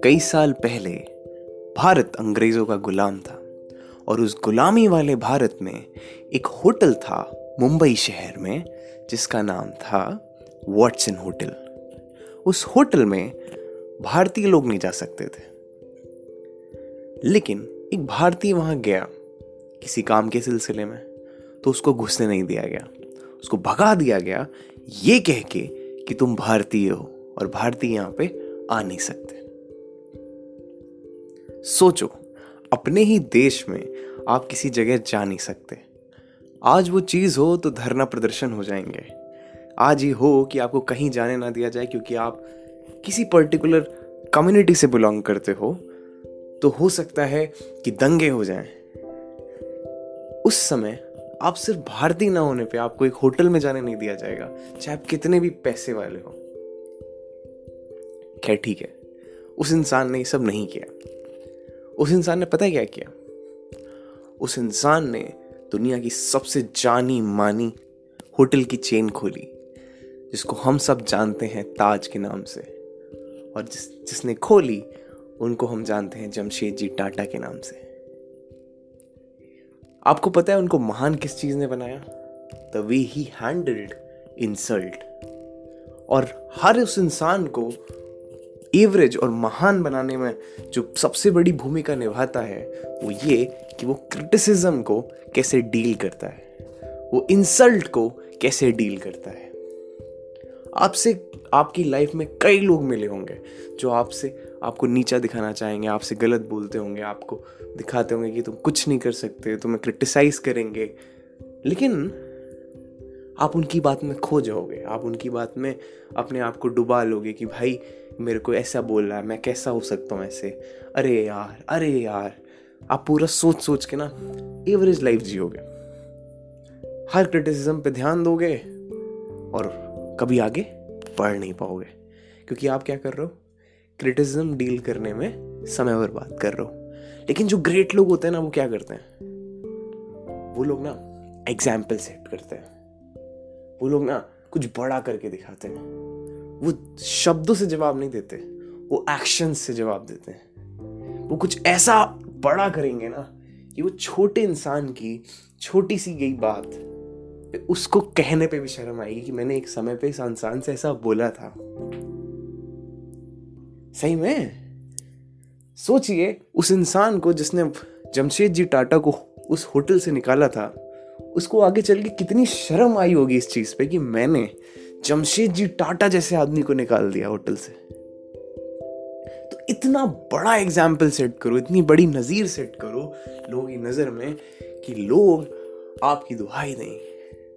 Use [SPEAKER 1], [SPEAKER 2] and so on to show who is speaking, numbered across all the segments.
[SPEAKER 1] कई साल पहले भारत अंग्रेज़ों का गुलाम था और उस गुलामी वाले भारत में एक होटल था मुंबई शहर में, जिसका नाम था वॉटसन होटल उस होटल में भारतीय लोग नहीं जा सकते थे। लेकिन एक भारतीय वहाँ गया किसी काम के सिलसिले में तो उसको घुसने नहीं दिया गया। उसको भगा दिया गया ये कह के कि तुम भारतीय हो और भारतीय यहाँ पे आ नहीं सकते। सोचो, अपने ही देश में आप किसी जगह जा नहीं सकते। आज वो चीज़ हो तो धरना प्रदर्शन हो जाएँगे। आज ही हो कि आपको कहीं जाने ना दिया जाए क्योंकि आप किसी पर्टिकुलर कम्युनिटी से बिलोंग करते हो तो हो सकता है कि दंगे हो जाएँ। उस समय आप सिर्फ़ भारतीय ना होने पे आपको एक होटल में जाने नहीं दिया जाएगा, चाहे आप कितने भी पैसे वाले हो। खैर, ठीक है। उस इंसान ने ये सब नहीं किया। उस इंसान ने पता है क्या किया? उस इंसान ने दुनिया की सबसे जानी मानी होटल की चेन खोली, जिसको हम सब जानते हैं ताज के नाम से। और जिस, जिसने खोली, उनको हम जानते हैं जमशेद जी टाटा के नाम से। आपको पता है उनको महान किस चीज़ ने बनाया? The way he handled insult और हर उस इंसान को एवरेज और महान बनाने में जो सबसे बड़ी भूमिका निभाता है, वो ये कि वो क्रिटिसिज्म को कैसे डील करता है। वो इंसल्ट को कैसे डील करता है। आपसे, आपकी लाइफ में कई लोग मिले होंगे जो आपसे आपको नीचा दिखाना चाहेंगे, आपसे गलत बोलते होंगे, आपको दिखाते होंगे कि तुम कुछ नहीं कर सकते, तुम्हें क्रिटिसाइज करेंगे। लेकिन आप उनकी बात में खो जाओगे, आप उनकी बात में अपने आप को डुबा लोगे कि भाई, मेरे को ऐसा बोल रहा है, मैं कैसा हो सकता हूँ ऐसे? अरे यार अरे यार। आप पूरा सोच सोच के ना एवरेज लाइफ जियोगे। हर क्रिटिसिज्म पे ध्यान दोगे और कभी आगे बढ़ नहीं पाओगे। क्योंकि आप क्या कर रहे हो? क्रिटिसिज्म डील करने में समय बर्बाद कर रहे हो। लेकिन जो ग्रेट लोग होते हैं ना, वो क्या करते हैं? वो लोग ना एग्ज़ाम्पल सेट करते हैं। वो लोग ना कुछ बड़ा करके दिखाते हैं। वो शब्दों से जवाब नहीं देते, वो एक्शन से जवाब देते हैं। वो कुछ ऐसा बड़ा करेंगे ना कि वो छोटे इंसान की छोटी सी गई बात उसको कहने पे भी शर्म आएगी कि मैंने एक समय पे इस इंसान से ऐसा बोला था। सही में? सोचिए, उस इंसान को जिसने जमशेद जी टाटा को उस होटल से निकाला था, उसको आगे चल के कितनी शर्म आई होगी इस चीज़ पे कि मैंने जमशेद जी टाटा जैसे आदमी को निकाल दिया होटल से। तो इतना बड़ा एग्ज़ाम्पल सेट करो, इतनी बड़ी नजीर सेट करो लोगों की नज़र में कि लोग आपकी दुहाई दें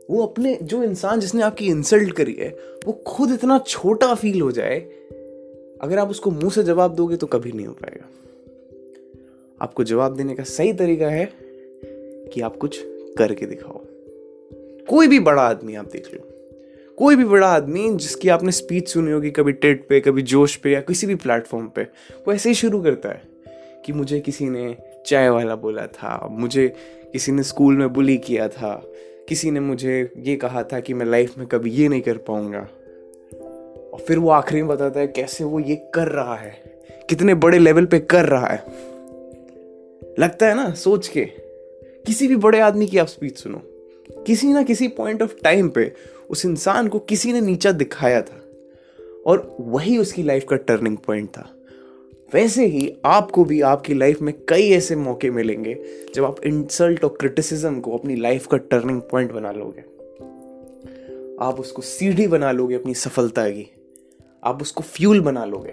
[SPEAKER 1] वो अपने, जो इंसान जिसने आपकी इंसल्ट करी है, वो खुद इतना छोटा फील हो जाए अगर आप उसको मुँह से जवाब दोगे तो कभी नहीं हो पाएगा। आपको जवाब देने का सही तरीका है कि आप कुछ करके दिखाओ। कोई भी बड़ा आदमी आप देख लो। कोई भी बड़ा आदमी जिसकी आपने स्पीच सुनी होगी, कभी टेट पे, कभी जोश पे या किसी भी प्लेटफॉर्म पे, वो ऐसे ही शुरू करता है कि मुझे किसी ने चाय वाला बोला था, मुझे किसी ने स्कूल में बुली किया था, किसी ने मुझे ये कहा था कि मैं लाइफ में कभी ये नहीं कर पाऊँगा। और फिर वो आखिरी में बताता है कैसे वो ये कर रहा है, कितने बड़े लेवल पे कर रहा है। लगता है ना, सोच के, किसी भी बड़े आदमी की आप स्पीच सुनो, किसी ना किसी पॉइंट ऑफ़ टाइम पे उस इंसान को किसी ने नीचा दिखाया था, और वही उसकी लाइफ का टर्निंग पॉइंट था। वैसे ही आपको भी आपकी लाइफ में कई ऐसे मौके मिलेंगे, जब आप इंसल्ट और क्रिटिसिज्म को अपनी लाइफ का टर्निंग पॉइंट बना लोगे। आप उसको सीढ़ी बना लोगे अपनी सफलता की। आप उसको फ्यूल बना लोगे,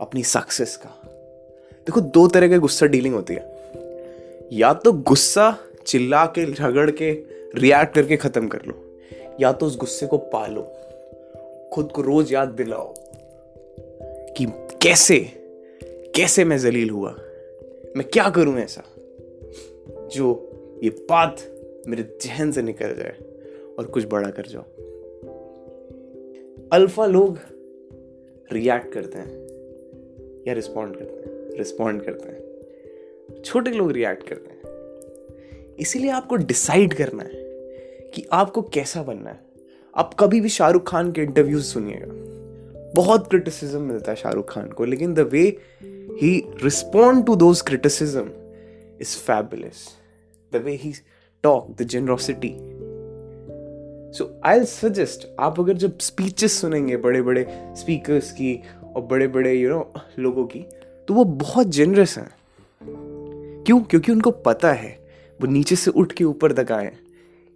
[SPEAKER 1] अपनी सक्सेस का। देखो, दो तरह के गुस्सा डीलिंग होती है। या तो गुस्सा चिल्ला के, झगड़ के रिएक्ट करके खत्म कर लो, या तो उस गुस्से को पालो, खुद को रोज याद दिलाओ कि कैसे कैसे मैं जलील हुआ, मैं क्या करूँ ऐसा, जो ये बात मेरे जहन से निकल जाए और कुछ बड़ा कर जाओ। अल्फ़ा लोग रिएक्ट करते हैं या रिस्पॉन्ड करते हैं रिस्पॉन्ड करते हैं। छोटे लोग रिएक्ट करते हैं। इसीलिए आपको डिसाइड करना है कि आपको कैसा बनना है। आप कभी भी शाहरुख खान के इंटरव्यूज़ सुनिएगा। बहुत क्रिटिसिज्म मिलता है शाहरुख खान को, लेकिन the way he respond to those criticism is fabulous the way he talk the generosity so I suggest आप अगर जब स्पीचेस सुनेंगे बड़े बड़े स्पीकर्स की और बड़े बड़े यू you नो know, लोगों की तो वो बहुत जेनरस हैं। क्यों? क्योंकि उनको पता है वो नीचे से उठ के ऊपर तक आए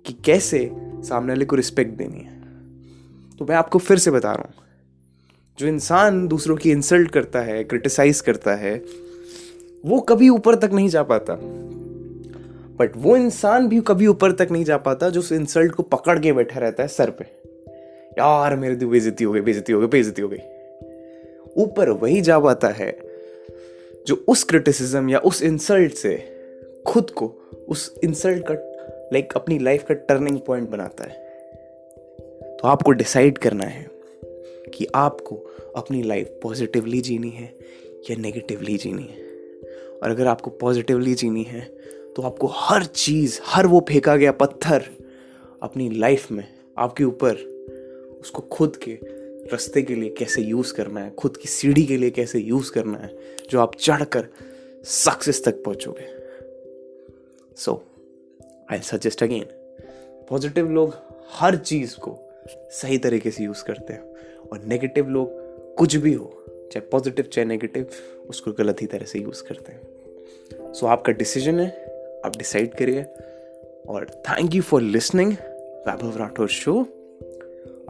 [SPEAKER 1] कि कैसे सामने वाले को रिस्पेक्ट देनी है। तो मैं आपको फिर से बता रहा हूँ जो इंसान दूसरों की इंसल्ट करता है क्रिटिसाइज करता है वो कभी ऊपर तक नहीं जा पाता। बट वो इंसान भी कभी ऊपर तक नहीं जा पाता जो उस इंसल्ट को पकड़ के बैठा रहता है सर पे। यार, मेरे तो बेजती हो गई बेजती हो गई बेजती हो गई। ऊपर वही जा पाता है जो उस क्रिटिसिज्म या उस इंसल्ट से खुद को उस इंसल्ट का लाइक अपनी लाइफ का टर्निंग पॉइंट बनाता है। तो आपको डिसाइड करना है कि आपको अपनी लाइफ पॉजिटिवली जीनी है या नेगेटिवली जीनी है। और अगर आपको पॉजिटिवली जीनी है तो आपको हर चीज़ हर वो फेंका गया पत्थर अपनी लाइफ में आपके ऊपर उसको खुद के रास्ते के लिए कैसे यूज़ करना है खुद की सीढ़ी के लिए कैसे यूज़ करना है जो आप चढ़कर सक्सेस तक पहुंचोगे। So I suggest again positive लोग हर चीज़ को सही तरीके से यूज़ करते हैं और नेगेटिव लोग कुछ भी हो चाहे पॉजिटिव चाहे नेगेटिव उसको गलत ही तरह से यूज़ करते हैं। सो so, आपका डिसीज़न है आप डिसाइड करिए। और thank you for listening Vaibhav Rathore show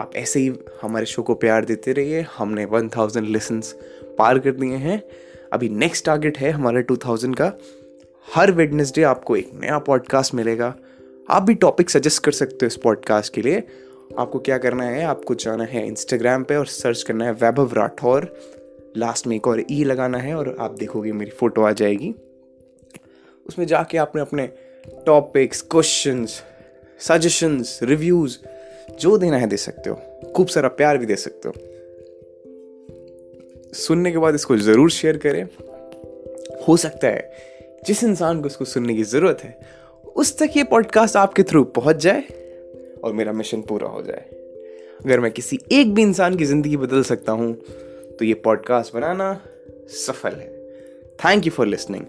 [SPEAKER 1] आप ऐसे ही हमारे शो को प्यार देते रहिए। हमने वन थाउज़ेंड लेसन्स पार कर दिए हैं। अभी नेक्स्ट टारगेट है हमारा टू थाउज़ेंड का। हर वेडनेसडे आपको एक नया पॉडकास्ट मिलेगा। आप भी टॉपिक सजेस्ट कर सकते हो इस पॉडकास्ट के लिए। आपको क्या करना है? आपको जाना है इंस्टाग्राम पे और सर्च करना है वैभव राठौर। लास्ट में एक और ई लगाना है और आप देखोगे मेरी फ़ोटो आ जाएगी। उसमें जाके आपने अपने टॉपिक्स क्वेश्चंस सजेशंस रिव्यूज़ जो देना है दे सकते हो। खूब सारा प्यार भी दे सकते हो। सुनने के बाद इसको ज़रूर शेयर करें। हो सकता है जिस इंसान को इसको सुनने की ज़रूरत है, उस तक ये पॉडकास्ट आपके थ्रू पहुँच जाए और मेरा मिशन पूरा हो जाए। अगर मैं किसी एक भी इंसान की ज़िंदगी बदल सकता हूँ तो ये पॉडकास्ट बनाना सफल है। Thank you for listening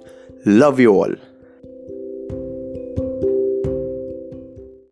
[SPEAKER 1] Love you all.